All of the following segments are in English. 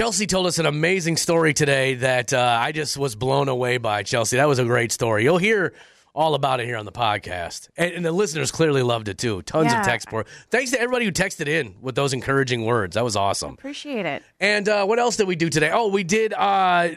Chelsea told us an amazing story today that uh, I just was blown away by. Chelsea, that was a great story. You'll hear all about it here on the podcast, and, and the listeners clearly loved it too. Tons Yeah. of text for. Thanks to everybody who texted in with those encouraging words. That was awesome. Appreciate it. And uh, what else did we do today? Oh, we did. Uh,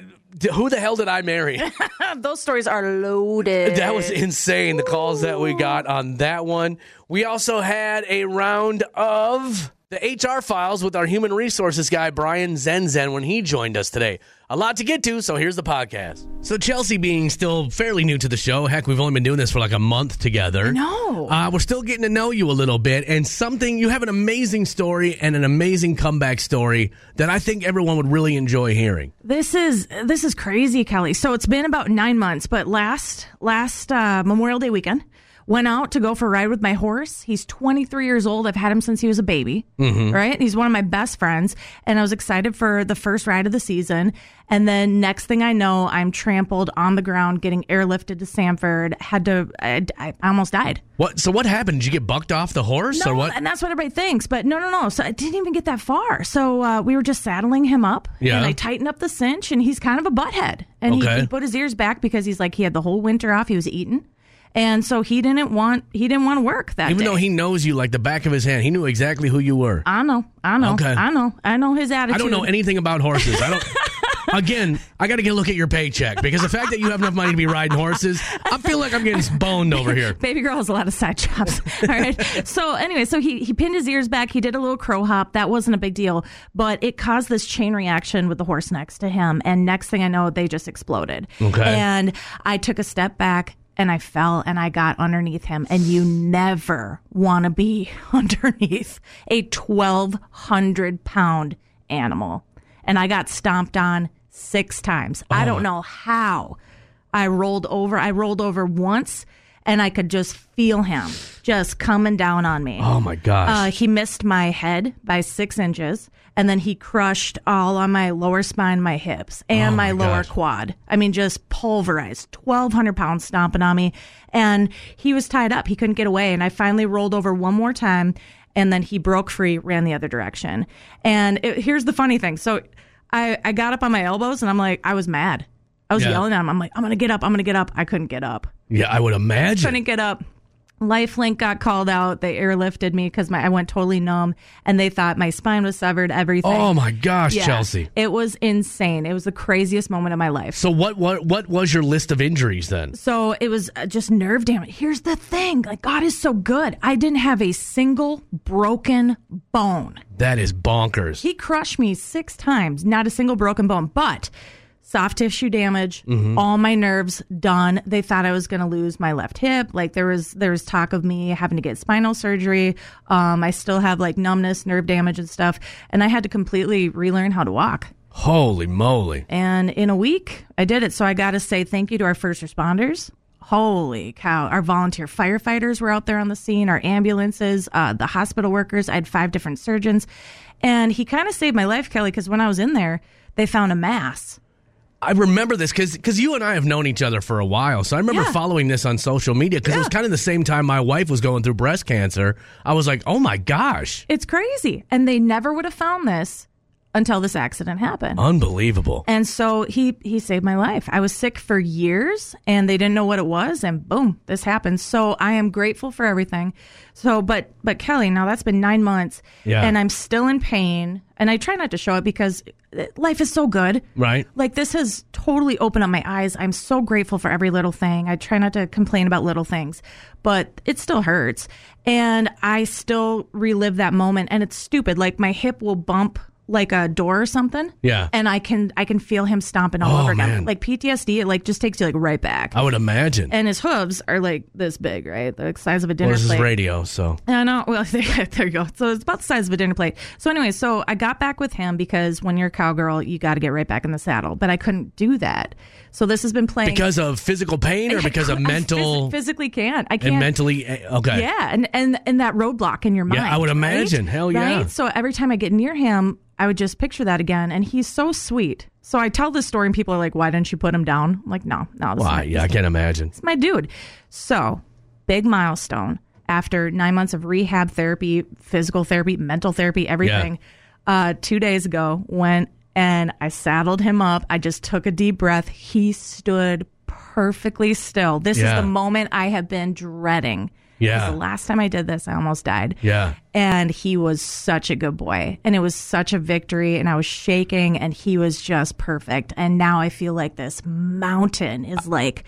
who the hell did I marry? Those stories are loaded. That was insane. The calls that we got on that one. We also had a round of the HR files with our human resources guy, Brian Zenzen, when he joined us today. A lot to get to, so here's the podcast. So, Chelsea being still fairly new to the show, heck, we've only been doing this for like a month together. No. Uh, we're still getting to know you a little bit, and something, you have an amazing story and an amazing comeback story that I think everyone would really enjoy hearing. This is this is crazy, Kelly. So it's been about nine months, but last last uh, Memorial Day weekend, went out to go for a ride with my horse. He's 23 years old. I've had him since he was a baby. Right? He's one of my best friends, and I was excited for the first ride of the season. And then next thing I know, I'm trampled on the ground, getting airlifted to Sanford. Had to, I, I almost died. What? So, what happened? Did you get bucked off the horse, or what? and that's what everybody thinks. But no, no, no. So I didn't even get that far. So uh, we were just saddling him up, Yeah. and I tightened up the cinch, and he's kind of a butthead. And he, he put his ears back because he's like he had the whole winter off. He was eating, and so he didn't want he didn't want to work that Even day. though he knows you like the back of his hand, he knew exactly who you were. I know, I know, Okay. I know, I know his attitude. I don't know anything about horses. I don't. Again, I got to get a look at your paycheck because the fact that you have enough money to be riding horses, I feel like I'm getting boned over here. Baby girl has a lot of side jobs. All right. So anyway, so he he pinned his ears back. He did a little crow hop. That wasn't a big deal, but it caused this chain reaction with the horse next to him. And next thing I know, they just exploded. Okay. And I took a step back and I fell and I got underneath him. And you never want to be underneath a twelve hundred pound animal. And I got stomped on six times. I don't know how. I rolled over. I rolled over once and I could just feel him just coming down on me. Oh my gosh! Uh, he missed my head by six inches, and then he crushed all on my lower spine, my hips, and Oh, my, my lower quad. I mean, just pulverized. 1,200 pounds stomping on me. And he was tied up. He couldn't get away. And I finally rolled over one more time, and then he broke free, ran the other direction. And it, here's the funny thing. So I, I got up on my elbows, and I'm like, I was mad. I was Yeah. yelling at him. I'm like, I'm going to get up. I'm going to get up. I couldn't get up yeah, I would imagine. I couldn't get up. Lifelink got called out. They airlifted me because my I went totally numb, and they thought my spine was severed. Everything. Oh my gosh, Yeah. Chelsea! It was insane. It was the craziest moment of my life. So what? What? What was your list of injuries then? So it was uh, just nerve damage. Here's the thing: like God is so good. I didn't have a single broken bone. That is bonkers. He crushed me six times, not a single broken bone, but soft tissue damage, all my nerves done. They thought I was going to lose my left hip. Like there was there was talk of me having to get spinal surgery. Um, I still have like numbness, nerve damage, and stuff, and I had to completely relearn how to walk. Holy moly! And in a week, I did it. So I got to say thank you to our first responders. Holy cow. Our volunteer firefighters were out there on the scene, our ambulances, uh, the hospital workers. I had five different surgeons. And he kind of saved my life, Kelly, because when I was in there, they found a mass. I remember this because you and I have known each other for a while. So I remember Yeah. following this on social media because it was kind of the same time my wife was going through breast cancer. I was like, oh my gosh, It's crazy. And they never would have found this until this accident happened. unbelievable. And so he he saved my life. I was sick for years and they didn't know what it was and boom, this happened. So I am grateful for everything. So but but Kelly, now that's been 9 months Yeah. and I'm still in pain and I try not to show it because life is so good. Right? Like this has totally opened up my eyes. I'm so grateful for every little thing. I try not to complain about little things, but it still hurts. And I still relive that moment and it's stupid. Like my hip will bump like a door or something. Yeah. And I can I can feel him stomping all Oh, over again. man. Like PTSD, it like just takes you like right back. I would imagine. and his hooves are like this big, right? The size of a dinner well, this is radio, so I know. Well, there you go. So it's about the size of a dinner plate. So anyway, so I got back with him because when you're a cowgirl, you got to get right back in the saddle. But I couldn't do that. So this has been playing because of physical pain or because of phys- mental physically can't. I can't. and mentally. eh, Okay. Yeah, and and and that roadblock in your mind. Yeah, I would right? imagine. Hell yeah. Right? So every time I get near him, I would just picture that again, and he's so sweet. So I tell this story, and people are like, "Why didn't you put him down?" I'm like, "No, no, Why? my- Yeah, I can't imagine. it's my dude. So, big milestone after nine months of rehab therapy, physical therapy, mental therapy, everything. Uh, two days ago, went and I saddled him up. I just took a deep breath. He stood perfectly still. This Yeah. is the moment I have been dreading. Yeah. The last time I did this, I almost died. Yeah. And he was such a good boy. And it was such a victory. And I was shaking, and he was just perfect. And now I feel like this mountain is like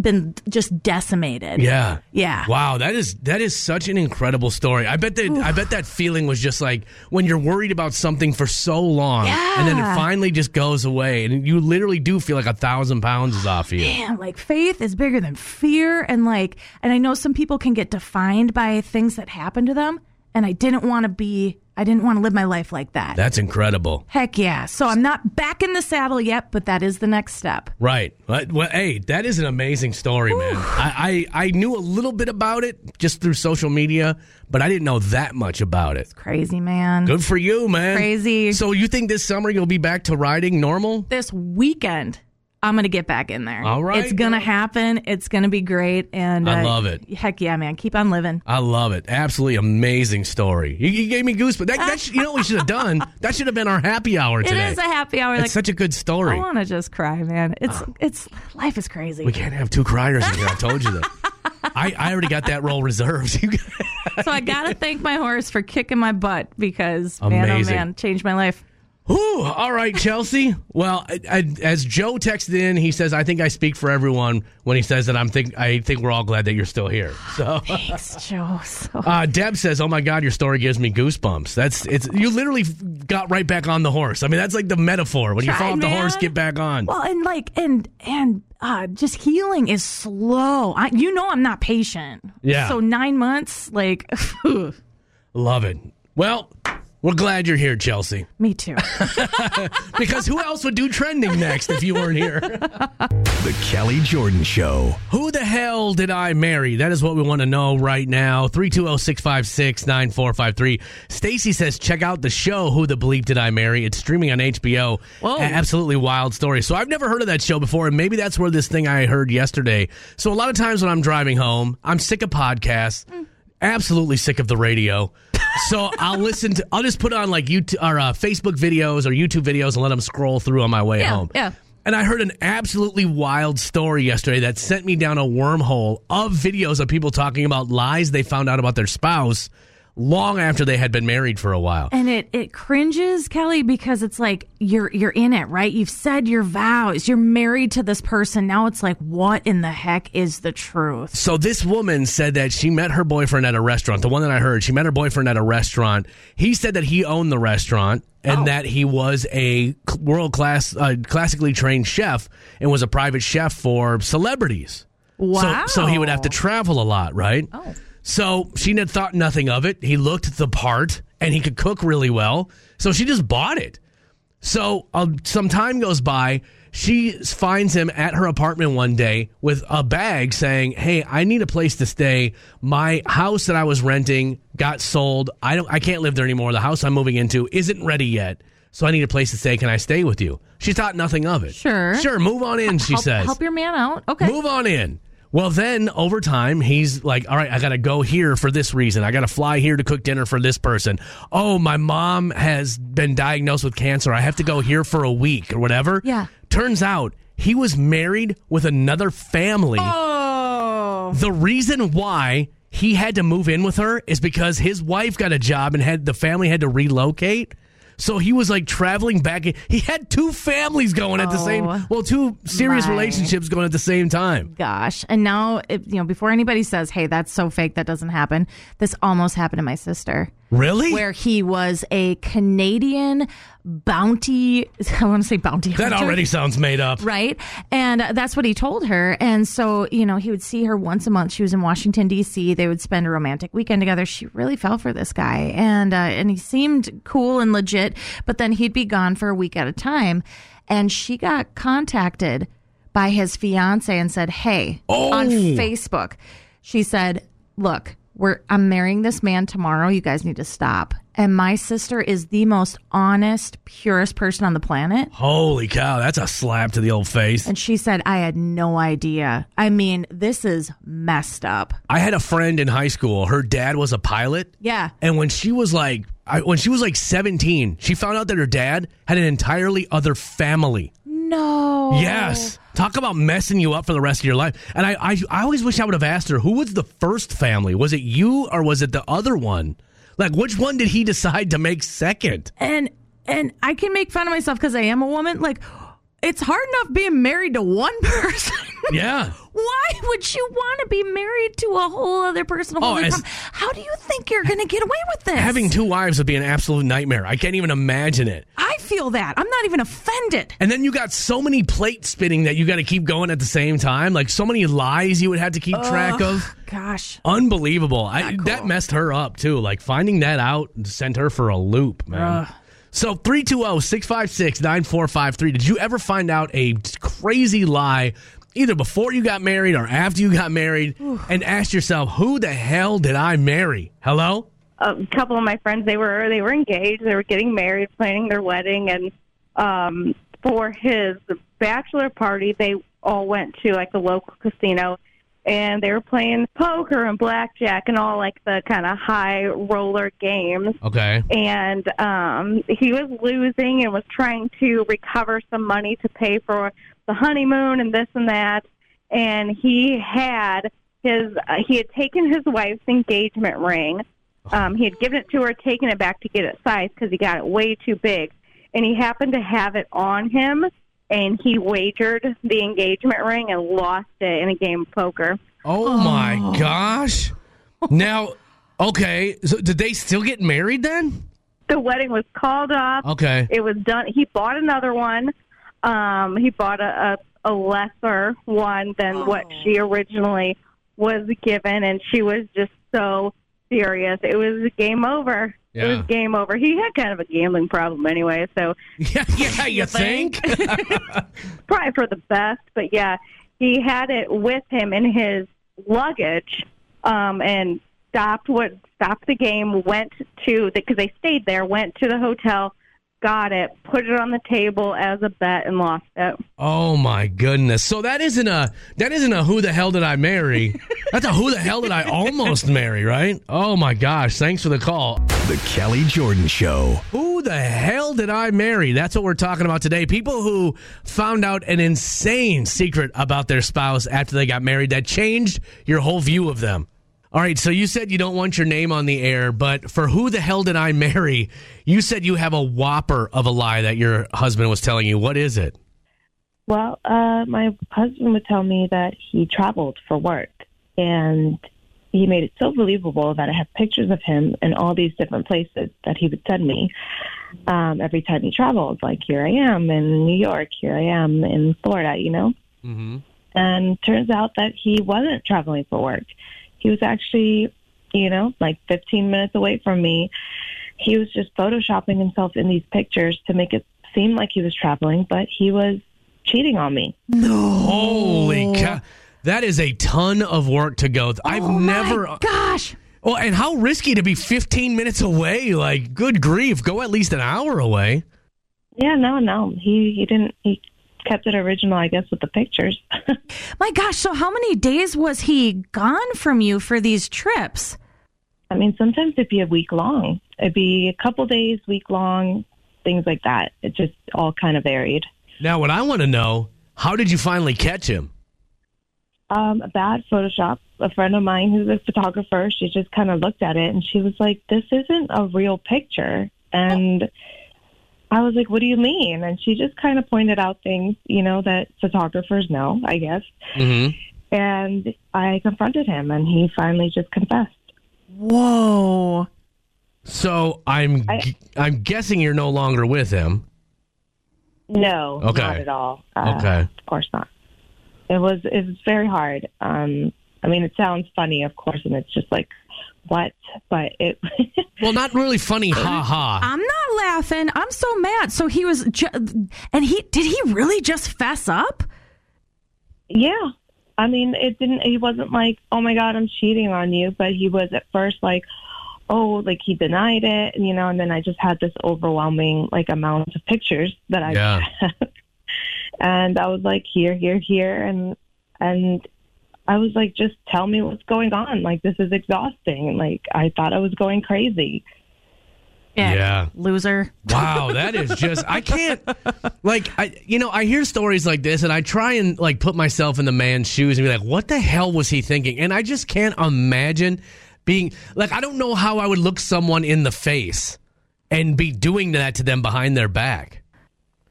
been just decimated. Yeah. Yeah. Wow, that is that is such an incredible story. I bet that I bet that feeling was just like when you're worried about something for so long and then it finally just goes away and you literally do feel like a thousand pounds is off you. man, like faith is bigger than fear. And like, and I know some people can get defined by things that happen to them. And I didn't want to be, I didn't want to live my life like that. That's incredible. Heck yeah. So I'm not back in the saddle yet, but that is the next step. Right. Well, well, hey, that is an amazing story, man. I, I I knew a little bit about it just through social media, but I didn't know that much about it. It's crazy, man. Good for you, man. Crazy. So you think this summer you'll be back to riding normal? This weekend, I'm going to get back in there. All right, It's going to happen. It's going to be great. And I uh, love it. Heck yeah, man. Keep on living. I love it. Absolutely amazing story. You, you gave me goosebumps. That, that sh- you know what we should have done? That should have been our happy hour today. It is a happy hour. It's Like, such a good story. I want to just cry, man. It's, it's, life is crazy. We can't have two criers in here. I told you that. I, I already got that role reserved. So I gotta thank my horse for kicking my butt because man, oh man, changed my life. Whew. All right, Chelsea. Well, I, I, as Joe texted in, he says, "I think I speak for everyone when he says that I'm think I think we're all glad that you're still here." So, Thanks, Joe. So uh, Deb says, "Oh my God, your story gives me goosebumps." That's it's you literally got right back on the horse. I mean, that's like the metaphor when you Tried, fall off the horse, get back on. well, and like, and and uh, just healing is slow. I, you know, I'm not patient. Yeah. So nine months, like, Love it. Well, we're glad you're here, Chelsea. me too. Because who else would do trending next if you weren't here? The Kelly Jordan Show. Who the hell did I marry? That is what we want to know right now. oh, 320-656-9453. Stacy says, check out the show, Who the Bleep Did I Marry? It's streaming on HBO. Whoa. Absolutely wild story. So I've never heard of that show before, and maybe that's where this thing I heard yesterday. So a lot of times when I'm driving home, I'm sick of podcasts. Mm. Absolutely sick of the radio. So I'll listen to. I'll just put on like YouTube or uh, Facebook videos or YouTube videos and let them scroll through on my way Yeah, home. yeah. And I heard an absolutely wild story yesterday that sent me down a wormhole of videos of people talking about lies they found out about their spouse long after they had been married for a while. and it it cringes, Kelly, because it's like you're you're in it, right? You've said your vows. You're married to this person. Now it's like, what in the heck is the truth? So this woman said that she met her boyfriend at a restaurant. The one that I heard, she met her boyfriend at a restaurant. He said that he owned the restaurant and Oh. that he was a world class, uh, classically trained chef and was a private chef for celebrities. Wow. So, so he would have to travel a lot, right? Oh. So she had thought nothing of it. He looked the part and he could cook really well. So she just bought it. So uh, some time goes by. She finds him at her apartment one day with a bag saying, "Hey, I need a place to stay. My house that I was renting got sold. I don't. I can't live there anymore. The house I'm moving into isn't ready yet. So I need a place to stay. Can I stay with you?" She thought nothing of it. Sure. sure. Move on in. She help, says, help your man out. Okay. Move on in. Well, then over time, he's like, all right, I got to go here for this reason. I got to fly here to cook dinner for this person. Oh, my mom has been diagnosed with cancer. I have to go here for a week or whatever. Yeah. Turns out he was married with another family. Oh. The reason why he had to move in with her is because his wife got a job and had the family had to relocate. So he was like traveling back. He had two families going at the same, Oh, well, two serious relationships going at the same time. Gosh. And now, if, you know, before anybody says, hey, that's so fake, that doesn't happen, this almost happened to my sister. Really? Where he was a Canadian bounty, I want to say bounty that hunter. already sounds made up. Right. And that's what he told her. And so, you know, he would see her once a month. She was in Washington, D.C. They would spend a romantic weekend together. She really fell for this guy. And, uh, and he seemed cool and legit, but then he'd be gone for a week at a time. And she got contacted by his fiance and said, Hey, Oh. on Facebook, she said, Look, we're, I'm marrying this man tomorrow. You guys need to stop. And my sister is the most honest, purest person on the planet. Holy cow, that's a slap to the old face. And she said, I had no idea. I mean, this is messed up. I had a friend in high school. Her dad was a pilot. Yeah. And when she was like I, when she was like 17, she found out that her dad had an entirely other family. No. Yes. Talk about messing you up for the rest of your life. And I, I, I always wish I would have asked her, who was the first family? Was it you or was it the other one? Like, which one did he decide to make second? And and I can make fun of myself because I am a woman. Like, it's hard enough being married to one person. Yeah. Why would you want to be married to a whole other person? Whole Oh, other as- How do you think you're going to get away with this? Having two wives would be an absolute nightmare. I can't even imagine it. I feel that. I'm not even offended. And then you got so many plates spinning that you got to keep going at the same time. Like so many lies you would have to keep track of. Gosh. Unbelievable. I, cool. That messed her up too. Like finding that out sent her for a loop, man. Ugh. So 320 656 9453. Did you ever find out a crazy lie either before you got married or after you got married and ask yourself, who the hell did I marry? Hello? a couple of my friends they were they were engaged they were getting married planning their wedding and um for his bachelor party they all went to like a local casino and they were playing poker and blackjack and all like the kind of high roller games Okay. and um he was losing and was trying to recover some money to pay for the honeymoon and this and that and he had his uh, he had taken his wife's engagement ring um he had given it to her taken it back to get it sized because he got it way too big and he happened to have it on him and he wagered the engagement ring and lost it in a game of poker Oh, my gosh. Now, okay. So did they still get married then? the wedding was called off Okay. it was done. He bought another one. Um, he bought a, a, a lesser one than what she originally was given, and she was just so serious. It was game over. It was game over. He had kind of a gambling problem anyway, so Yeah, yeah you think? probably for the best. But yeah, he had it with him in his luggage, um, and stopped what stopped the game. Went to because they stayed there. Went to the hotel, got it, put it on the table as a bet, and lost it. oh my goodness. So that isn't a that isn't a who the hell did I marry? That's a who the hell did I almost marry, right? Oh my gosh. Thanks for the call. The Kelly Jordan Show. Who the hell did I marry? That's what we're talking about today. People who found out an insane secret about their spouse after they got married that changed your whole view of them. All right, so you said you don't want your name on the air, but for who the hell did I marry? You said you have a whopper of a lie that your husband was telling you. What is it? Well, uh, my husband would tell me that he traveled for work, and he made it so believable that I have pictures of him in all these different places that he would send me um, every time he traveled. Like, here I am in New York, here I am in Florida, you know? Mm-hmm. And turns out that he wasn't traveling for work. He was actually, you know, like 15 minutes away from me. He was just photoshopping himself in these pictures to make it seem like he was traveling, but he was cheating on me. Holy oh. cow. That is a ton of work to go. I've oh never. My gosh. Well, and how risky to be 15 minutes away? Like, good grief. Go at least an hour away. Yeah, no, no. He he didn't he kept it original, I guess, with the pictures. My gosh. So, how many days was he gone from you for these trips? I mean, sometimes it'd be a week long. It'd be a couple days, week long, things like that. It just all kind of varied. Now, what I want to know how did you finally catch him? Um, a bad Photoshop. A friend of mine who's a photographer, she just kind of looked at it and she was like, "This isn't a real picture." And I was like, "What do you mean?" And she just kind of pointed out things, you know, that photographers know, I guess. Mm-hmm. And I confronted him, and he finally just confessed. Whoa. So I'm I, I'm guessing you're no longer with him. No, Okay. not at all. Uh, Okay. of course not. It was it was very hard. Um, I mean, it sounds funny, of course, and it's just like what, but it. Well, not really funny, ha ha. I'm not laughing. I'm so mad. So he was, ju- and he did he really just fess up? yeah, I mean, it didn't. He wasn't like, oh my god, I'm cheating on you, but he was at first like, oh, like he denied it, you know, and then I just had this overwhelming like amount of pictures that I Yeah. and I was like, here, here, here, and and I was like, just tell me what's going on. Like this is exhausting. Like I thought I was going crazy. Yeah. yeah. Loser. Wow, that is just I can't like I you know, I hear stories like this and I try and like put myself in the man's shoes and be like, what the hell was he thinking? And I just can't imagine being like I don't know how I would look someone in the face and be doing that to them behind their back.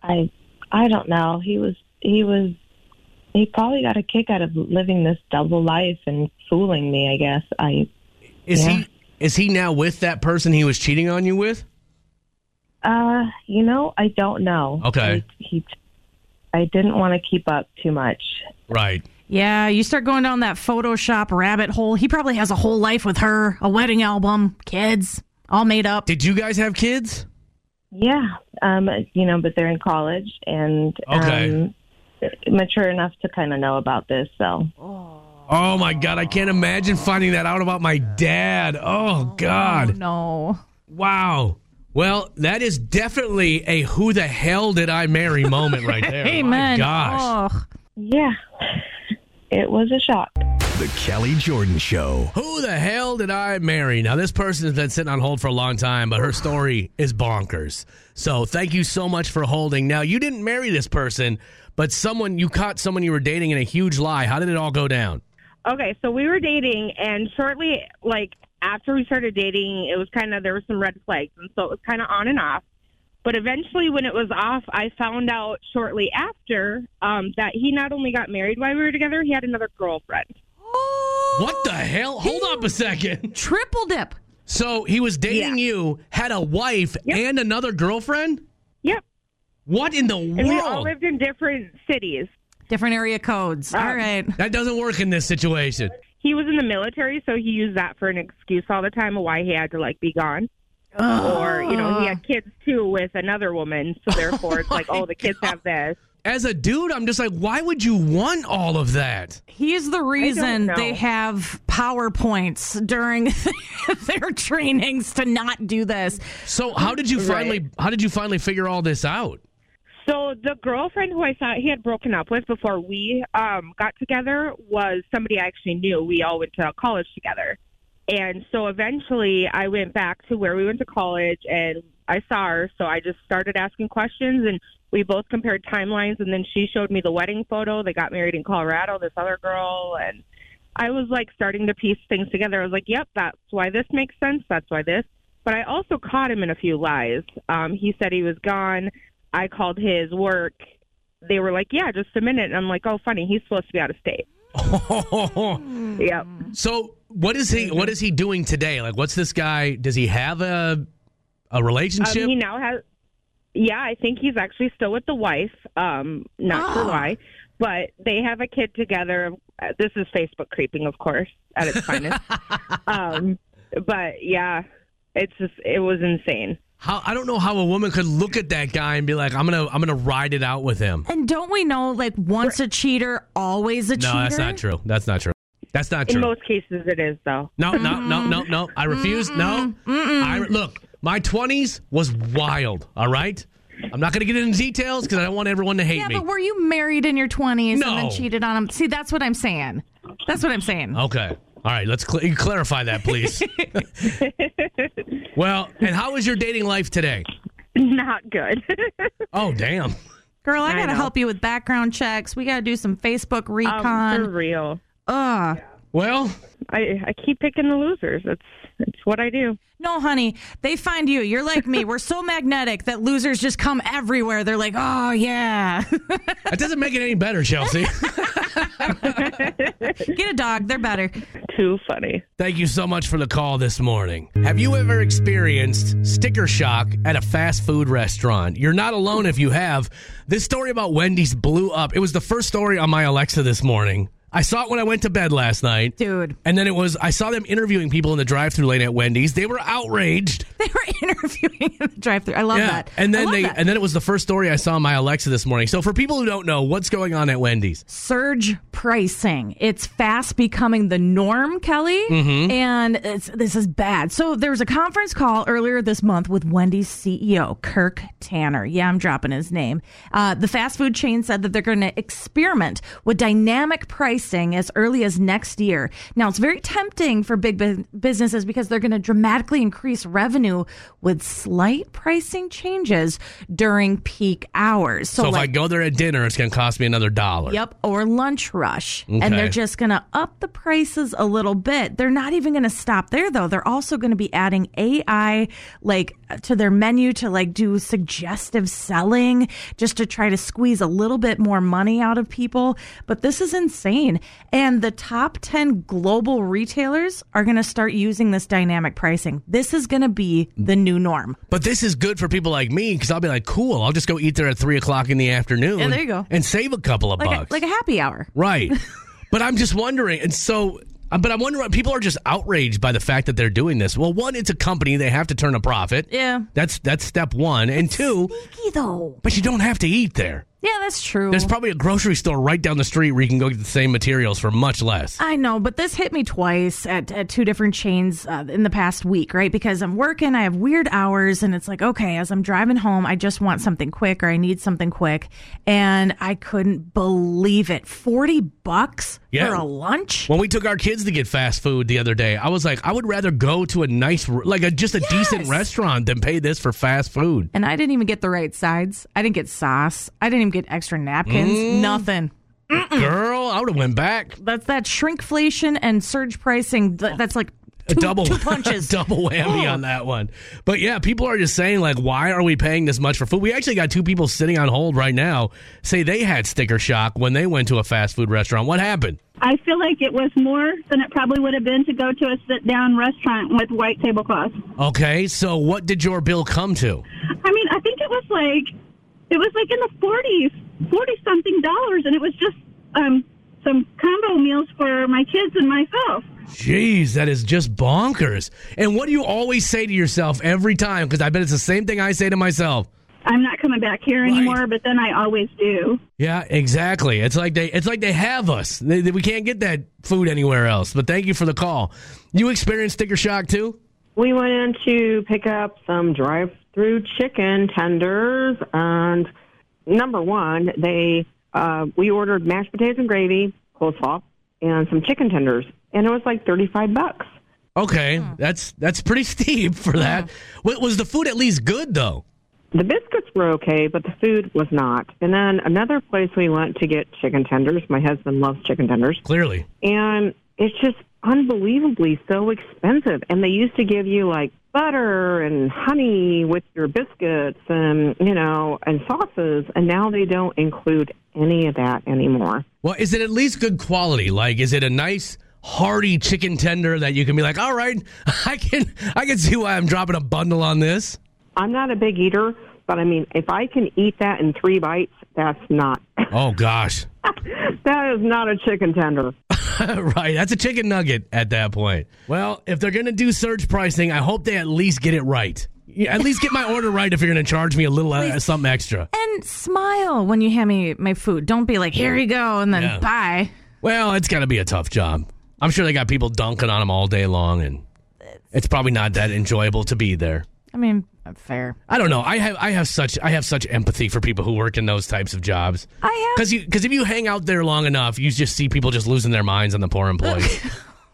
I I don't know. He was he was he probably got a kick out of living this double life and fooling me. I guess I Is Yeah. he is he now with that person he was cheating on you with? uh you know I don't know. Okay. He, he I didn't want to keep up too much. Right. Yeah, you start going down that Photoshop rabbit hole. He probably has a whole life with her, a wedding album, kids, all made up. Did you guys have kids? Yeah, um, you know, but they're in college and Okay. um, mature enough to kind of know about this. So Oh my god, I can't imagine finding that out about my dad. Oh, oh god. No. Wow. Well, that is definitely a who the hell did I marry moment right there. Amen. My gosh. Oh. yeah, it was a shock. The Kelly Jordan Show. Who the hell did I marry? Now, this person has been sitting on hold for a long time, but her story is bonkers. So, thank you so much for holding. Now, you didn't marry this person, but someone you caught someone you were dating in a huge lie. How did it all go down? Okay, so we were dating, and shortly, like after we started dating, it was kind of there were some red flags, and so it was kind of on and off. But eventually, when it was off, I found out shortly after um, that he not only got married while we were together, he had another girlfriend. What the hell? Hold up a second. Triple dip. So, he was dating you, had a wife, Yep. and another girlfriend? Yep, What in the and we all lived in different cities. Different area codes. Um, all right. That doesn't work in this situation. He was in the military, so he used that for an excuse all the time of why he had to like be gone. Or you know, he had kids too with another woman, so therefore it's like, oh, the kids have this. As a dude, I'm just like, why would you want all of that? He's the reason they have PowerPoints during their trainings to not do this. So how did you Right. finally how did you finally figure all this out? So the girlfriend who I thought he had broken up with before we um, got together was somebody I actually knew. We all went to college together, and so eventually I went back to where we went to college, and I saw her. So I just started asking questions, and we both compared timelines. And then she showed me the wedding photo. They got married in Colorado. This other girl, and I was like starting to piece things together. I was like, "Yep, that's why this makes sense. That's why this." But I also caught him in a few lies. Um, he said he was gone. I called his work. They were like, "Yeah, just a minute." And I'm like, "Oh, funny. He's supposed to be out of state." Yep. so what is he what is he doing today? Like what's this guy does he have a a Um, relationship? he now has. Yeah, I think he's actually still with the wife. Um, not sure why, but they have a kid together. Uh, This is Facebook creeping, of course, at its finest. um, but yeah, it's just it was insane. How I don't know how a woman could look at that guy and be like, I'm gonna I'm gonna ride it out with him. And don't we know, like, once a cheater, always a No, cheater? No, that's not true. That's not true. That's not true. In most cases, it is though. No, no, no, no, no. I refuse. No. I look. My twenties was wild. All right. I'm not going to get into details because I don't want everyone to hate Yeah, me. Yeah, but were you married in your 20s and then cheated on him? See, that's what I'm saying. That's what I'm saying. Okay. All right. Let's cl- clarify that, please. well, and how is your dating life today? Not good. Oh, damn. Girl, I I got to help you with background checks. We got to do some Facebook recon. um, for recon. real. Ugh. Well, I I keep picking the losers. That's it's what I do. No, honey, they find you. You're like me. We're so magnetic that losers just come everywhere. They're like, oh, yeah. that doesn't make it any better, Chelsea. Get a dog. They're better. Too funny. Thank you so much for the call this morning. Have you ever experienced sticker shock at a fast food restaurant? You're not alone if you have. This story about Wendy's blew up. It was the first story on my Alexa this morning. I saw it when I went to bed last night. Dude, And then it was, I saw them interviewing people in the drive through lane at Wendy's. They were outraged. they were interviewing in the drive thru I love that. And then they, that. and then it was the first story I saw on my Alexa this morning. So for people who don't know, what's going on at Wendy's? surge pricing. It's fast becoming the norm, Kelly, Mm-hmm. and it's, this is bad. So there was a conference call earlier this month with Wendy's CEO Kirk Tanner. Yeah, I'm dropping his name. Uh, the fast food chain said that they're going to experiment with dynamic pricing as early as next year. Now, it's very tempting for big bu- businesses because they're going to dramatically increase revenue with slight pricing changes during peak hours. So, if I go there at dinner, it's going to cost me another dollar. Yep, or lunch rush. Okay. And they're just going to up the prices a little bit. They're not even going to stop there though. They're also going to be adding AI like to their menu to like do suggestive selling just to try to squeeze a little bit more money out of people. But this is insane. And the top 10 global retailers are going to start using this dynamic pricing. This is going to be the new norm. But this is good for people like me because I'll be like, cool, I'll just go eat there at three o'clock in the afternoon. Yeah, there you go. And save a couple of Like a, bucks. like a happy hour. right. but I'm just wondering. And so, Uh, but I'm wondering, people are just outraged by the fact that they're doing this. Well, one, it's a company, they have to turn a profit. Yeah. That's that's step one. And two, Sneaky though. but you don't have to eat there. Yeah, that's true. There's probably a grocery store right down the street where you can go get the same materials for much less. I know, but this hit me twice at, at two different chains uh, in the past week, right? Because I'm working, I have weird hours, and it's like, okay, as I'm driving home, I just want something quick or I need something quick. And I couldn't believe it. 40 bucks Yeah. for a lunch? When we took our kids to get fast food the other day, I was like, I would rather go to a nice, like a just a decent restaurant than pay this for fast food. And I didn't even get the right sides. I didn't get sauce. I didn't even get extra napkins. Mm. Nothing. Girl, I would have went back. That's that shrinkflation and surge pricing. That's like A two, double two punches. double whammy on that one. But yeah, people are just saying like, why are we paying this much for food? We actually got two people sitting on hold right now say they had sticker shock when they went to a fast food restaurant. What happened? I feel like it was more than it probably would have been to go to a sit down restaurant with white tablecloths. Okay, so what did your bill come to? I mean, I think it was like it was like in the forties, forty something dollars, and it was just um, some combo meals for my kids and myself. Jeez, that is just bonkers. And what do you always say to yourself every time? Because I bet it's the same thing I say to myself. I'm not coming back here Right. anymore, but then I always do. Yeah, exactly. It's like they it's like they have us. They, they- we can't get that food anywhere else. But thank you for the call. You experienced sticker shock too? We went in to pick up some drive-through chicken tenders, and number one, they uh, we ordered mashed potatoes and gravy, coleslaw, and some chicken tenders, and it was like thirty-five bucks. Okay, that's that's pretty steep for that. Wa- Was the food at least good though? The biscuits were okay, but the food was not. And then another place we went to get chicken tenders. My husband loves chicken tenders. Clearly. and it's just unbelievably so expensive. And they used to give you like butter and honey with your biscuits and, you know, and sauces. And now they don't include any of that anymore. Well, is it at least good quality? Like, is it a nice hearty chicken tender that you can be like, all right, I can I can see why I'm dropping a bundle on this. I'm not a big eater, but I mean, if I can eat that in three bites, that's not. Oh gosh. that is not a chicken tender. right, that's a chicken nugget at that point. Well, if they're going to do surge pricing, I hope they at least get it right. Yeah, at least get my order right if you're going to charge me a little uh, something extra. And smile when you hand me my food. Don't be like, here you go, and then Yeah. bye. Well, it's got to be a tough job. I'm sure they got people dunking on them all day long, and it's probably not that enjoyable to be there. I mean, fair. I don't know. I have I have such I have such empathy for people who work in those types of jobs. I have. Because you because if you hang out there long enough, you just see people just losing their minds on the poor employees.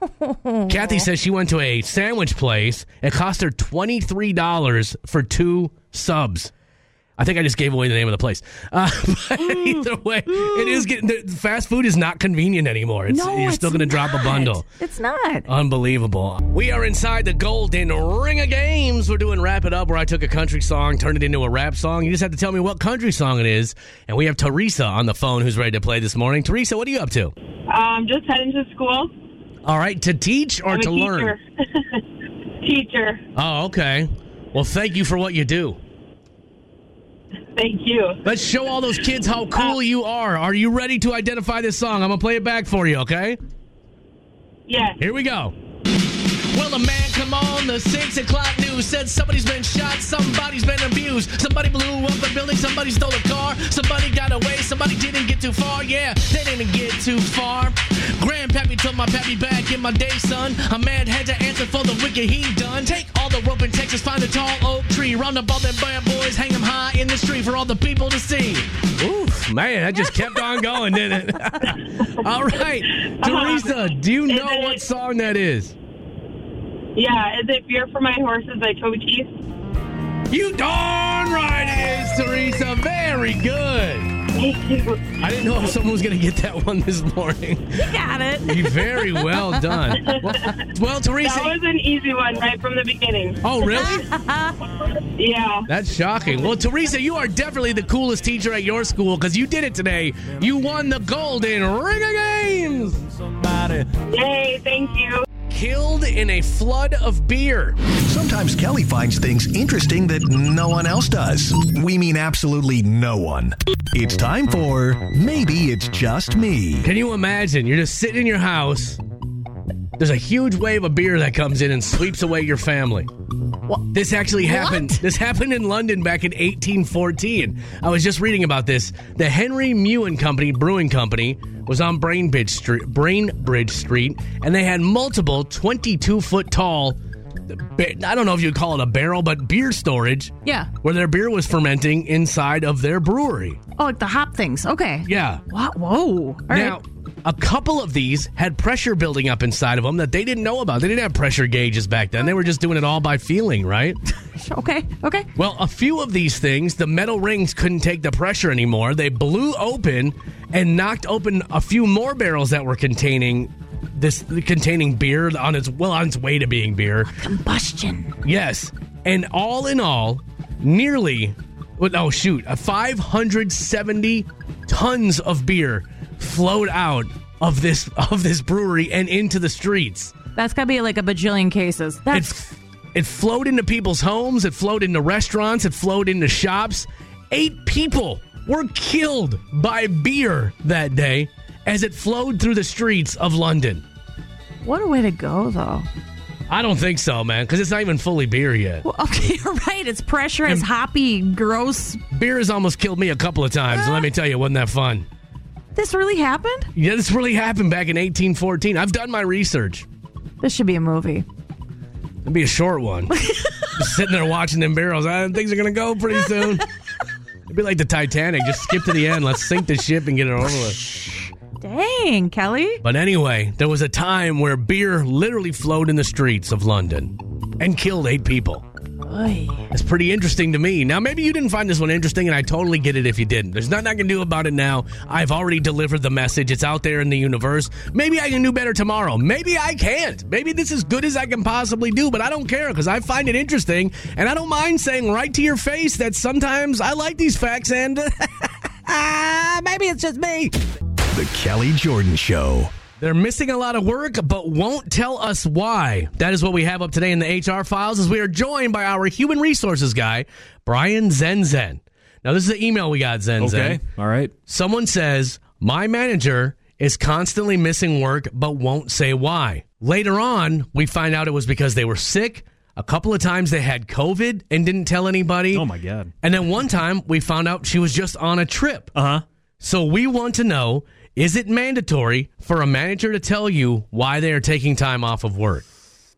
Kathy says she went to a sandwich place. It cost her twenty three dollars for two subs. I think I just gave away the name of the place. Uh, but either way, it is getting the fast food is not convenient anymore. It's, no, you're it's still going to drop a bundle. It's not. Unbelievable. We are inside the golden ring of games. We're doing Wrap It Up, where I took a country song, turned it into a rap song. You just have to tell me what country song it is. And we have Teresa on the phone who's ready to play this morning. Teresa, what are you up to? Um, just heading to school. All right, to teach or I'm a to learn? teacher. teacher. Oh, okay. Well, thank you for what you do. Thank you. Let's show all those kids how uh, cool you are. Are you ready to identify this song? I'm going to play it back for you, okay? Yes. Here we go. Well, a man come on the six o'clock news said somebody's been shot, somebody's been abused, somebody blew up a building, somebody stole a car, somebody got away, somebody didn't get too far. Yeah, they didn't get too far. Grandpappy told my pappy back in my day, son. A man had to answer for the wicked he done. Take all the rope in Texas, find a tall oak tree, round up all them bad boys, hang them high in the street for all the people to see. Ooh, Man, that just kept on going, didn't it? All right. Teresa, do you know what song that is? Yeah, is it Beer for My Horses by Toby Keith? You darn right it is, Teresa. Very good. Thank you. I didn't know if someone was going to get that one this morning. You got it. You very well done. Well, well Teresa. That was an easy one right from the beginning. oh, really? Yeah. That's shocking. Well, Teresa, you are definitely the coolest teacher at your school because you did it today. You won the golden ring of games. Yay, thank you. Killed in a flood of beer. Sometimes Kelly finds things interesting that no one else does. We mean absolutely no one. It's time for Maybe It's Just Me. Can you imagine? You're just sitting in your house. There's a huge wave of beer that comes in and sweeps away your family. What? This actually happened. This happened in London back in 1814. I was just reading about this. The Henry Mewen Company Brewing Company was on Brainbridge Street, Brainbridge Street, and they had multiple 22 foot tall. I don't know if you'd call it a barrel, but beer storage Yeah. where their beer was fermenting inside of their brewery. Oh, like the hop things. Okay. Yeah. What? Whoa. All right. A couple of these had pressure building up inside of them that they didn't know about. They didn't have pressure gauges back then. They were just doing it all by feeling, right? Okay. Okay. Well, a few of these things, the metal rings couldn't take the pressure anymore. They blew open and knocked open a few more barrels that were containing this containing beer on its well on its way to being beer. Combustion. Yes. And all in all, nearly oh shoot, a 570 tons of beer flowed out of this of this brewery and into the streets. That's got to be like a bajillion cases. That's It it flowed into people's homes, it flowed into restaurants, it flowed into shops. 8 people were killed by beer that day as it flowed through the streets of London. what a way to go, though. I don't think so, man, cuz it's not even fully beer yet. Well, okay, you're right. It's pressure. It's hoppy, gross. Beer has almost killed me a couple of times. let ah. me tell you, it wasn't that fun. This really happened? Yeah, this really happened back in 1814. I've done my research. This should be a movie. It'd be a short one. Just sitting there watching them barrels. I things are gonna go pretty soon. It'd be like the Titanic. Just skip to the end. Let's sink the ship and get it over with. Dang, Kelly. But anyway, there was a time where beer literally flowed in the streets of London and killed eight people. Oy. That's pretty interesting to me. Now, maybe you didn't find this one interesting, and I totally get it if you didn't. There's nothing I can do about it now. I've already delivered the message. It's out there in the universe. Maybe I can do better tomorrow. Maybe I can't. Maybe this is good as I can possibly do, but I don't care because I find it interesting, and I don't mind saying right to your face that sometimes I like these facts, and ah, maybe it's just me. The Kelly Jordan Show. They're missing a lot of work, but won't tell us why. That is what we have up today in the HR files as we are joined by our human resources guy, Brian Zenzen. Now, this is the email we got, Zenzen. Okay. All right. Someone says, My manager is constantly missing work, but won't say why. Later on, we find out it was because they were sick. A couple of times they had COVID and didn't tell anybody. Oh my God. And then one time we found out she was just on a trip. Uh huh. So we want to know is it mandatory for a manager to tell you why they are taking time off of work?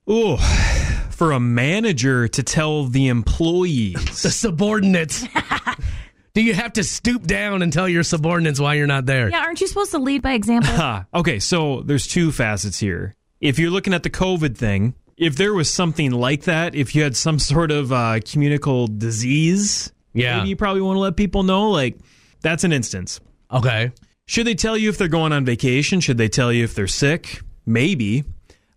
Ooh, for a manager to tell the employees. The subordinates. Do you have to stoop down and tell your subordinates why you're not there? Yeah, aren't you supposed to lead by example? Okay, so there's two facets here. If you're looking at the COVID thing, if there was something like that, if you had some sort of uh, communicable disease, Yeah. maybe you probably want to let people know. Like, that's an instance. Okay. Should they tell you if they're going on vacation? Should they tell you if they're sick? Maybe.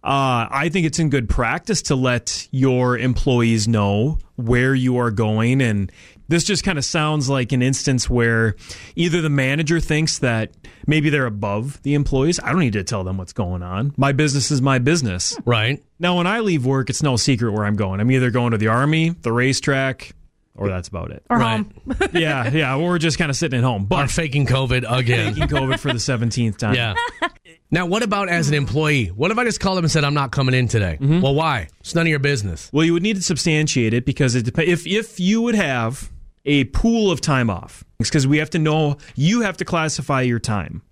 Uh, I think it's in good practice to let your employees know where you are going. And this just kind of sounds like an instance where either the manager thinks that maybe they're above the employees. I don't need to tell them what's going on. My business is my business. Right. Now, when I leave work, it's no secret where I'm going. I'm either going to the army, the racetrack, or that's about it. or Right. home? yeah, yeah. We're just kind of sitting at home. Are But faking COVID again. taking COVID for the 17th time. yeah. Now, what about as an employee? What if I just called them and said, I'm not coming in today? Mm-hmm. Well, why? It's none of your business. Well, you would need to substantiate it because it dep- if if you would have a pool of time off, it's because we have to know you have to classify your time.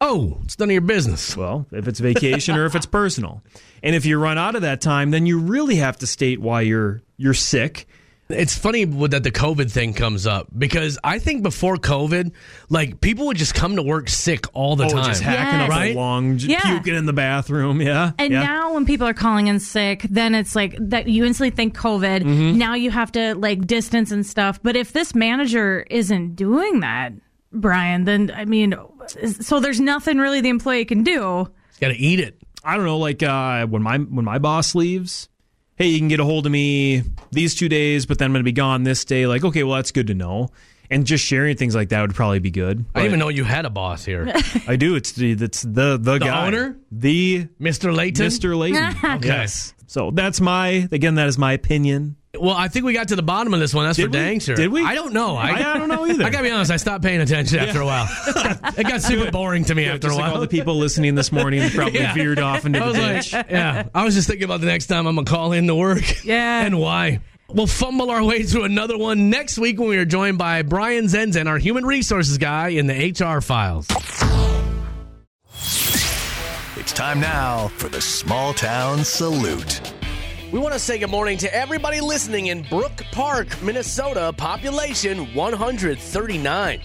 Oh, it's none of your business. Well, if it's vacation or if it's personal, and if you run out of that time, then you really have to state why you're you're sick. It's funny that the COVID thing comes up because I think before COVID, like people would just come to work sick all the oh, time. just hacking Yes. up Right? a lung, j- Yeah. puking in the bathroom. Yeah. And yeah. now when people are calling in sick, then it's like that you instantly think COVID. Mm-hmm. Now you have to like distance and stuff. But if this manager isn't doing that, Brian, then I mean, so there's nothing really the employee can do. Got to eat it. I don't know, like uh, when my when my boss leaves, hey, you can get a hold of me these two days, but then I'm going to be gone this day. Like, okay, well, that's good to know. And just sharing things like that would probably be good. I didn't even know you had a boss here, I do. It's the that's the the, guy, owner? the Mr. Layton. Mr. Layton. Okay. Yes. So that's my again. That is my opinion. Well, I think we got to the bottom of this one. That's Did for we? dang sure. Did we? I don't know. I, I don't know either. I gotta be honest. I stopped paying attention after a while. it got super boring to me after Just a like while. all the people listening this morning probably Yeah. veered off into I the was ditch. like, yeah. I was just thinking about the next time I'm gonna call in to work. Yeah. and why. We'll fumble our way through another one next week when we are joined by Brian Zenzen, our human resources guy in the HR files. It's time now for the Small Town Salute. We want to say good morning to everybody listening in Brook Park, Minnesota, population 139.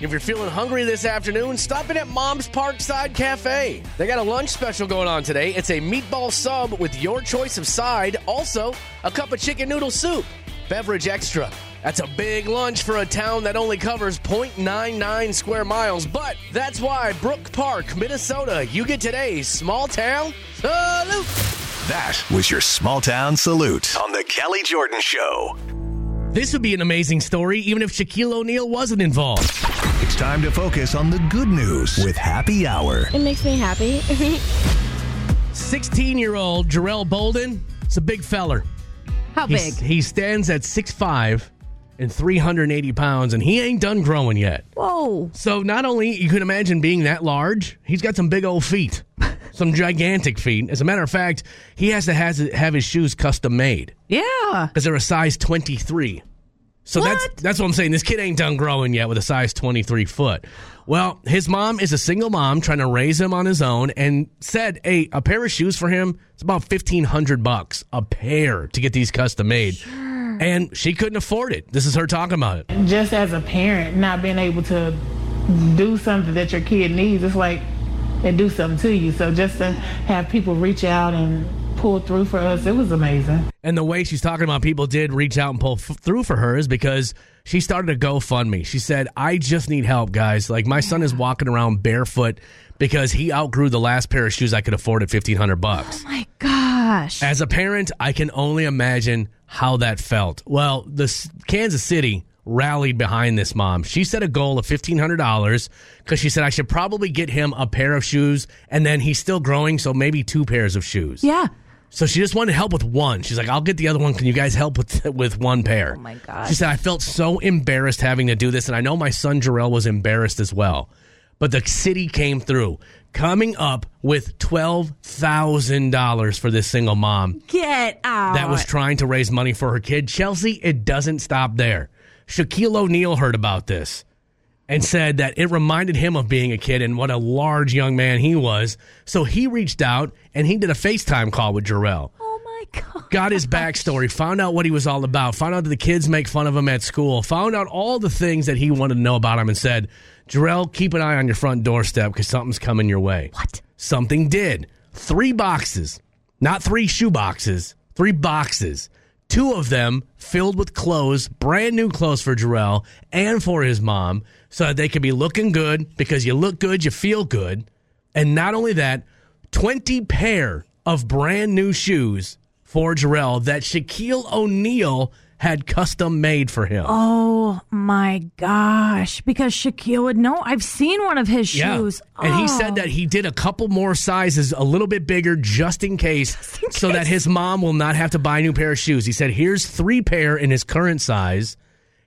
If you're feeling hungry this afternoon, stop in at Mom's Parkside Cafe. They got a lunch special going on today. It's a meatball sub with your choice of side, also a cup of chicken noodle soup, beverage extra. That's a big lunch for a town that only covers 0.99 square miles, but that's why Brook Park, Minnesota, you get today's small town salute. That was your Small Town Salute on The Kelly Jordan Show. This would be an amazing story even if Shaquille O'Neal wasn't involved. It's time to focus on the good news with Happy Hour. It makes me happy. 16 year old Jarrell Bolden, it's a big feller. How He's- big? He stands at 6'5 and 380 pounds, and he ain't done growing yet. Whoa. So, not only you can imagine being that large, he's got some big old feet, some gigantic feet. As a matter of fact, he has to has, have his shoes custom made Yeah. because they're a size 23. So that's What? that's what I'm saying. This kid ain't done growing yet with a size 23 foot. Well, his mom is a single mom trying to raise him on his own, and said, "Hey, a pair of shoes for him. It's about 1500 bucks a pair to get these custom made." And she couldn't afford it. This is her talking about it. just as a parent, not being able to do something that your kid needs, it's like they do something to you. So just to have people reach out and pull through for us, it was amazing. And the way she's talking about people did reach out and pull f- through for her is because she started a GoFundMe. She said, I just need help, guys. Like, my son is walking around barefoot because he outgrew the last pair of shoes I could afford at 1500 bucks. Oh My gosh. As a parent, I can only imagine how that felt. Well, the S- Kansas City rallied behind this mom. She set a goal of $1,500 because she said, I should probably get him a pair of shoes. And then he's still growing, so maybe two pairs of shoes. Yeah. So she just wanted help with one. She's like, I'll get the other one. Can you guys help with with one pair? Oh my gosh. She said, I felt so embarrassed having to do this. And I know my son Jarrell was embarrassed as well. But the city came through, coming up with $12,000 for this single mom Get out. that was trying to raise money for her kid. Chelsea, it doesn't stop there. Shaquille O'Neal heard about this and said that it reminded him of being a kid and what a large young man he was. So he reached out and he did a FaceTime call with Jarrell. oh my god. Got his backstory, found out what he was all about, found out that the kids make fun of him at school, found out all the things that he wanted to know about him, and said, Jarrell, keep an eye on your front doorstep because something's coming your way. What? Something did. Three boxes, not three shoe boxes, three boxes. Two of them filled with clothes, brand new clothes for Jarrell and for his mom, so that they could be looking good because you look good, you feel good. And not only that, 20 pair of brand new shoes for Jarrell that Shaquille O'Neal had custom made for him. Oh my gosh. Because Shaquille would know. I've seen one of his shoes. Yeah. And he Oh. said that he did a couple more sizes, a little bit bigger, just in case, so that his mom will not have to buy a new pair of shoes. He said, "Here's three pair in his current size.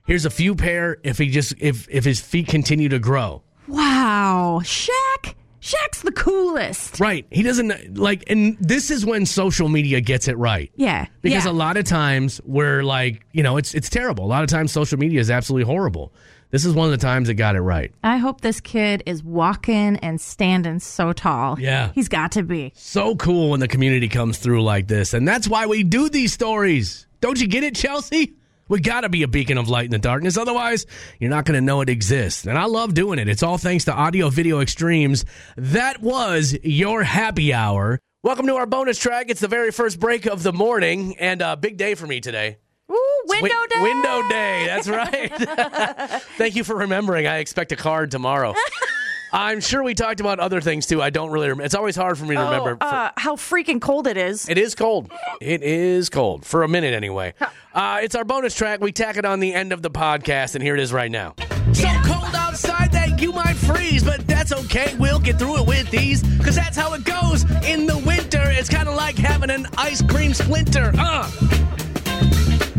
Here's a few pair if he just if if his feet continue to grow." Wow. Shaq. Shaq's the coolest. Right. He doesn't like, and this is when social media gets it right. Yeah. Because yeah. a lot of times we're like, you know, it's it's terrible. A lot of times social media is absolutely horrible. This is one of the times it got it right. I hope this kid is walking and standing so tall. Yeah. He's got to be. So cool when the community comes through like this. And that's why we do these stories. Don't you get it, Chelsea? We got to be a beacon of light in the darkness. Otherwise, you're not going to know it exists. And I love doing it. It's all thanks to Audio Video Extremes. That was your happy hour. Welcome to our bonus track. It's the very first break of the morning and a big day for me today. Ooh, window Wi- day. Window day. That's right. Thank you for remembering. I expect a card tomorrow. I'm sure we talked about other things too. I don't really remember. It's always hard for me to remember. Oh, uh, how freaking cold it is. It is cold. It is cold for a minute anyway. Uh, it's our bonus track. We tack it on the end of the podcast, and here it is right now. So cold outside that you might freeze, but that's okay. We'll get through it with these, because that's how it goes in the winter. It's kind of like having an ice cream splinter. Uh.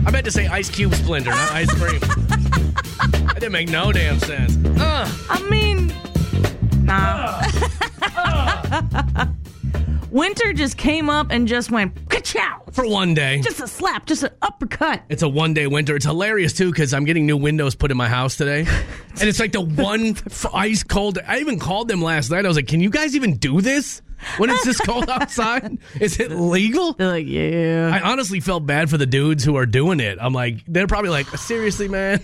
I meant to say ice cube splinter, not ice cream. that didn't make no damn sense. Uh. I mean, nah. Winter just came up and just went ka-chow. For one day. Just a slap, just an uppercut. It's a one day winter. It's hilarious too because I'm getting new windows put in my house today, and it's like the one f- ice cold. I even called them last night. I was like, "Can you guys even do this when it's this cold outside? Is it legal?" They're like, "Yeah." I honestly felt bad for the dudes who are doing it. I'm like, they're probably like, "Seriously, man."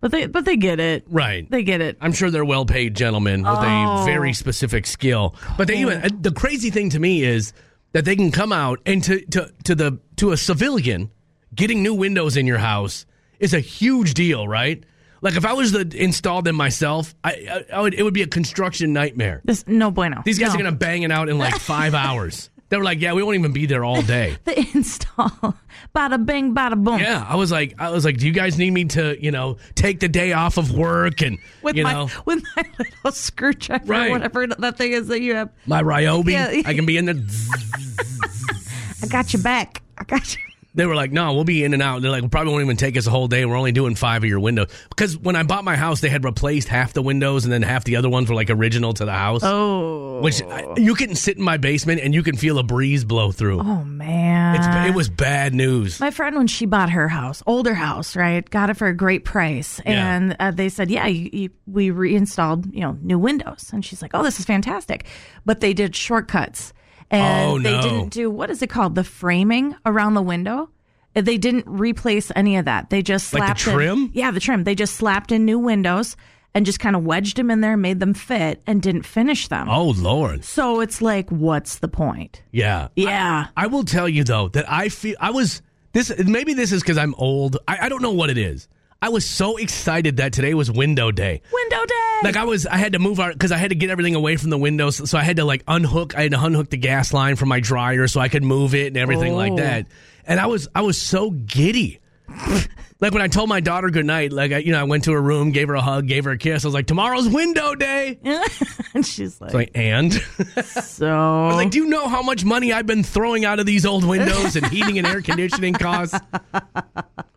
But they, but they get it. Right. They get it. I'm sure they're well paid gentlemen with Oh. a very specific skill. But they even uh, the crazy thing to me is that they can come out and to, to, to the to a civilian getting new windows in your house is a huge deal, right? Like if I was to install them myself, I, I, I would it would be a construction nightmare. This no bueno. These guys No. are gonna bang it out in like five hours. They were like, yeah, we won't even be there all day. the install. Bada bing, bada boom. Yeah, I was like, I was like, do you guys need me to, you know, take the day off of work and With you my know with my little screwdriver, Right. whatever that thing is that you have. my Ryobi? Yeah. I can be in the. I got your back. I got you. They were like, no, we'll be in and out. They're like, it probably won't even take us a whole day. We're only doing five of your windows. Because when I bought my house, they had replaced half the windows and then half the other ones were like original to the house. Oh, Which I, you can sit in my basement and you can feel a breeze blow through. oh man. It's, it was bad news. My friend, when she bought her house, older house, right, got it for a great price, Yeah. and uh, they said, "Yeah, you, you, we reinstalled, you know, new windows." And she's like, "Oh, this is fantastic," but they did shortcuts, and Oh, they no. didn't do what is it called, the framing around the window. Uh, They didn't replace any of that. They just Like the slapped in- trim? yeah, the trim. They just slapped in new windows and just kind of wedged them in there, made them fit, and didn't finish them. Oh, Lord. So it's like, what's the point? Yeah. Yeah. I will tell you though that I feel I was this maybe this is because I'm old. I, I don't know what it is. I was so excited that today was window day. Window day. Like I was, I had to move our because I had to get everything away from the windows. So I had to like unhook. I had to unhook the gas line from my dryer so I could move it and everything like Oh. that. And I was, I was so giddy. Like when I told my daughter good night, like I, you know, I went to her room, gave her a hug, gave her a kiss. I was like, "Tomorrow's window day." and she's like, like, and so. I was like, "Do you know how much money I've been throwing out of these old windows and heating and air conditioning costs?"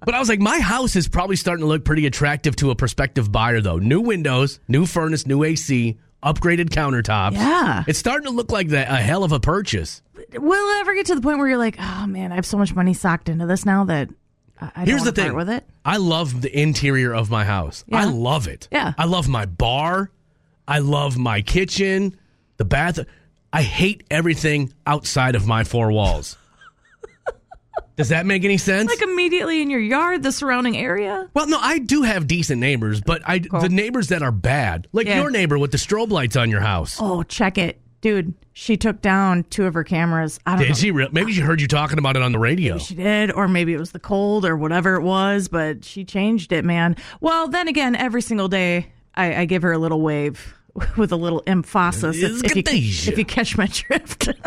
But I was like, my house is probably starting to look pretty attractive to a prospective buyer, though. New windows, new furnace, new AC, upgraded countertops. Yeah. It's starting to look like that, a hell of a purchase. will it ever get to the point where you're like, oh man, I have so much money socked into this now that I, Here's the thing with it. I love the interior of my house. Yeah. I love it. Yeah. I love my bar. I love my kitchen, the bath. I hate everything outside of my four walls. Does that make any sense? Like immediately in your yard, the surrounding area. Well, no, I do have decent neighbors, but I the neighbors that are bad, like Yeah. your neighbor with the strobe lights on your house. Oh, check it, dude. She took down two of her cameras. I don't know. She? Re- maybe she heard you talking about it on the radio. She did, or maybe it was the cold or whatever it was, but she changed it, man. Well, then again, every single day I, I give her a little wave with a little emphasis. If, if, you, if you catch my drift.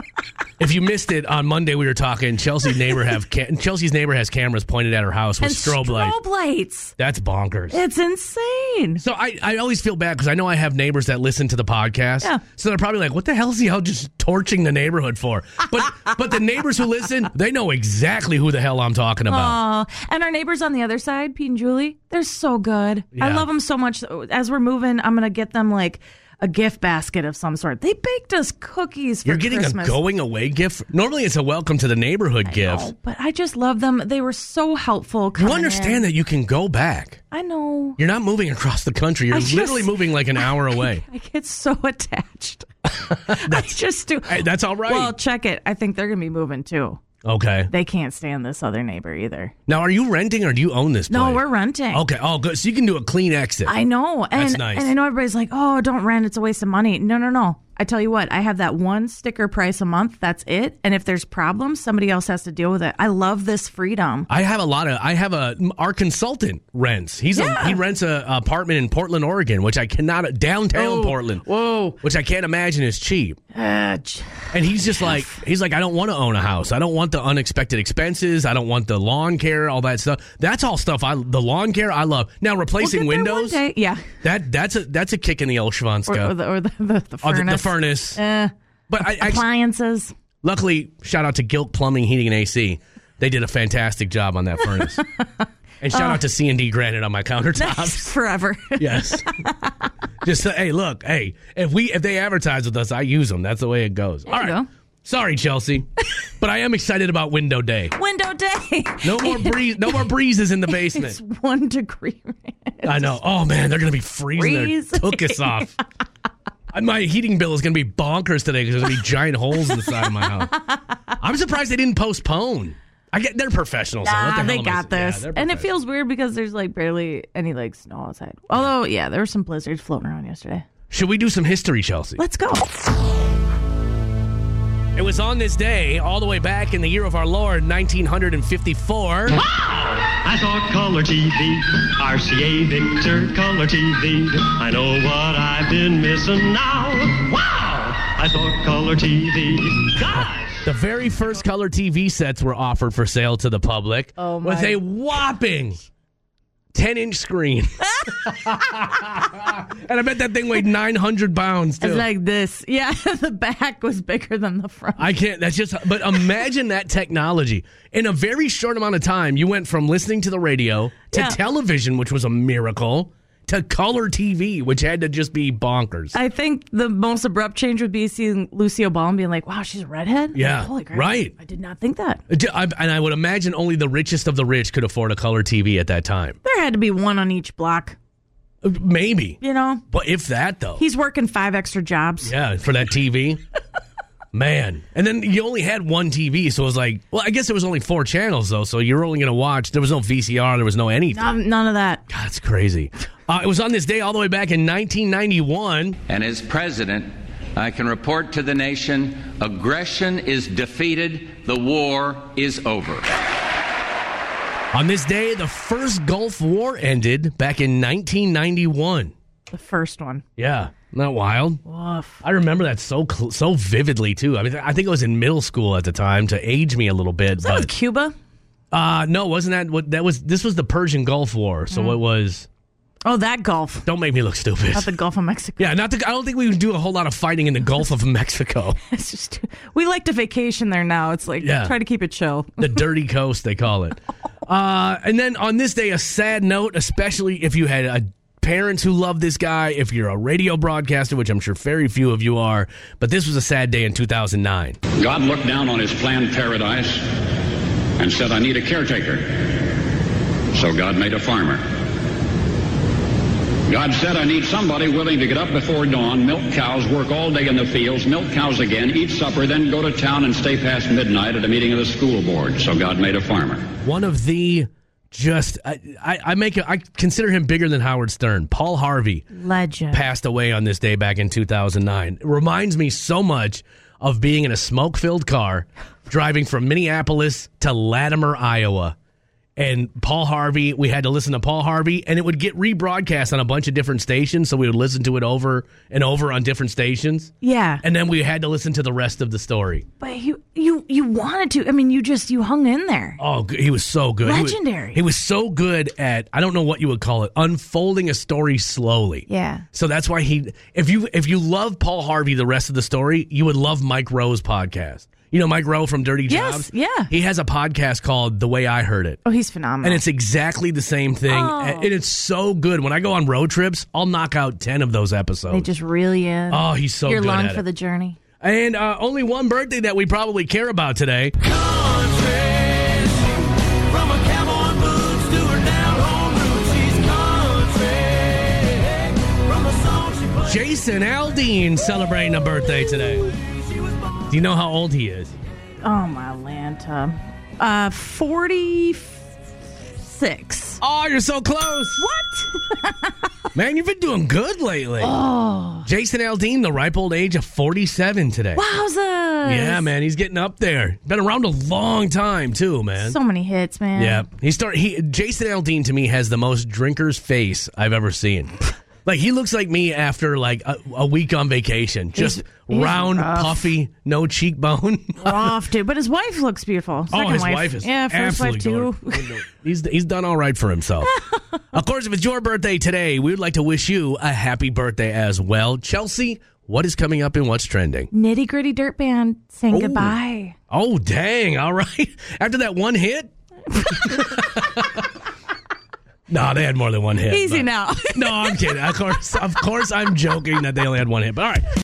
If you missed it on Monday, we were talking. Chelsea's neighbor have Chelsea's neighbor has cameras pointed at her house with and strobe, lights. strobe lights. That's bonkers. It's insane. So I, I always feel bad because I know I have neighbors that listen to the podcast. Yeah. So they're probably like, "What the hell is he out just torching the neighborhood for?" But but the neighbors who listen, they know exactly who the hell I'm talking about. Aw. And our neighbors on the other side, Pete and Julie, they're so good. I love them so much. As we're moving, I'm going to get them like a gift basket of some sort. They baked us cookies for You're getting Christmas. a going away gift. Normally, it's a welcome to the neighborhood gift. Oh, but I just love them. They were so helpful. You understand in. that you can go back. I know. You're not moving across the country. You're just- literally moving like an hour away. I get so attached. I just do. Hey, that's all right. Well, check it. I think they're going to be moving too. Okay. They can't stand this other neighbor either. Now, are you renting or do you own this? No, we're renting. Okay. Oh, good. So you can do a clean exit. I know. And, That's nice. and I know everybody's like, oh, don't rent. It's a waste of money. No, no, no. I tell you what, I have that one sticker price a month. That's it. And if there's problems, somebody else has to deal with it. I love this freedom. I have a lot of. I have a our consultant rents. He's a, he rents a, a apartment in Portland, Oregon, which I cannot downtown Oh, Portland. Whoa. Which I can't imagine is cheap. Uh, And he's just like he's like I don't want to own a house. I don't want the unexpected expenses. I don't want the lawn care, all that stuff. That's all stuff I the lawn care I love. Now we'll replacing one windows. Yeah. That that's a that's a kick in the old Or, Schwanska. or the, or the, the, the Oh, furnace. the furnace. Eh, but I, I appliances. luckily shout out to Gilt Plumbing, Heating and AC. They did a fantastic job on that furnace. and shout Oh. out to C and D Granite on my countertops. Forever. yes. Just say, hey, look, hey, if we if they advertise with us, I use them. That's the way it goes. All right. go. Sorry, Chelsea, but I am excited about window day. Window day. No more breeze. No more breezes in the basement. It's one degree. I know. Oh man, they're gonna be freezing Freeze. their took us off. My heating bill is gonna be bonkers today because there's gonna be giant holes in the side of my house. I'm surprised they didn't postpone. I get they're professionals. so the they I got? Yeah, this. they're and it feels weird because there's like barely any like snow outside. Although, yeah, there were some blizzards floating around yesterday. Should we do some history, Chelsea? Let's go. It was on this day, all the way back in the year of our Lord, 1954. Wow! I saw color TV, RCA Victor color TV. I know what I've been missing now. Wow! I saw color TV. Gosh! The very first color TV sets were offered for sale to the public Oh, with a whopping 10 inch screen. and I bet that thing weighed 900 pounds, too. It's like this. Yeah, the back was bigger than the front. I can't. That's just. But imagine that technology in a very short amount of time. You went from listening to the radio to Yeah. television, which was a miracle, to color TV, which had to just be bonkers. I think the most abrupt change would be seeing Lucille Ball and being like, wow, she's a redhead? Yeah, Holy crap. right. I did not think that. I- and I would imagine only the richest of the rich could afford a color TV at that time. There had to be one on each block, uh, Maybe, you know? but if that though, He's working five extra jobs. yeah, for that TV. Man, and then you only had one TV, so it was like, well, I guess there was only four channels though, so you're only going to watch. There was no VCR, there was no anything. None, none of that. God, that's crazy. Uh, it was on this day all the way back in 1991. And as president, I can report to the nation aggression is defeated, the war is over. On this day, the first Gulf War ended back in 1991. The first one. Yeah, not wild. Woof. I remember that so cl- so vividly too. I mean, I think I was in middle school at the time to age me a little bit. That was but Cuba? uh, no, wasn't that what that was? This was the Persian Gulf War, so it was. Oh, that Gulf. Don't make me look stupid. Not the Gulf of Mexico. yeah, not the. I don't think we would do a whole lot of fighting in the Gulf of Mexico, It's just, we like to vacation there now. It's like, Yeah. try to keep it chill. the dirty coast they call it. Uh, and then on this day, a sad note, especially if you had a parents who love this guy, if you're a radio broadcaster, which I'm sure very few of you are, but this was a sad day in 2009. God looked down on his planned paradise and said, I need a caretaker. So God made a farmer. God said, I need somebody willing to get up before dawn, milk cows, work all day in the fields, milk cows again, eat supper, then go to town and stay past midnight at a meeting of the school board. So God made a farmer. One of the just I, I, I make I consider him bigger than Howard Stern. Paul Harvey Legend. passed away on this day back in 2009. It reminds me so much of being in a smoke filled car driving from Minneapolis to Latimer, Iowa. And Paul Harvey, we had to listen to Paul Harvey, and it would get rebroadcast on a bunch of different stations. So we would listen to it over and over on different stations. Yeah. And then we had to listen to the rest of the story. But you, you, you wanted to. I mean, you just, you hung in there. Oh, he was so good. He was- Legendary. He was, so good at I don't know what you would call it, unfolding a story slowly. Yeah. So that's why he if you if you love Paul Harvey the rest of the story, you would love Mike Rowe's podcast. You know Mike Rowe from Dirty Jobs? Yes, yeah. He has a podcast called The Way I Heard It. Oh, he's phenomenal. And it's exactly the same thing. Oh. And it's so good. When I go on road trips, I'll knock out 10 of those episodes. they just really in. Oh, he's so good. You're good along at for it. the journey. and uh, only one birthday that we probably care about today. From a cowboy boots to her down home roots, she's country. From the song she put Jason Aldean celebrating a birthday today. Do you know how old he is? Oh my Lanta. Uh, forty-six. Oh, you're so close. What? Man, you've been doing good lately. Oh. Jason Aldean, the ripe old age of 47 today. Wowzers. Yeah, man, he's getting up there. Been around a long time too, man. So many hits, man. yeah, he start. He Jason Aldean to me has the most drinker's face I've ever seen. Like he looks like me after like a, a week on vacation, just he's round, rough. puffy, no cheekbone. Rough too, but his wife looks beautiful. oh, his wife, is yeah, first wife too. he's he's done all right for himself. of course, if it's your birthday today, we would like to wish you a happy birthday as well, Chelsea. What is coming up and what's trending? Nitty gritty dirt band saying Oh. goodbye. Oh, dang! All right, after that one hit. No, they had more than one hit. Easy but- now. No, I'm kidding. Of course, of course, I'm joking that they only had one hit. But all right.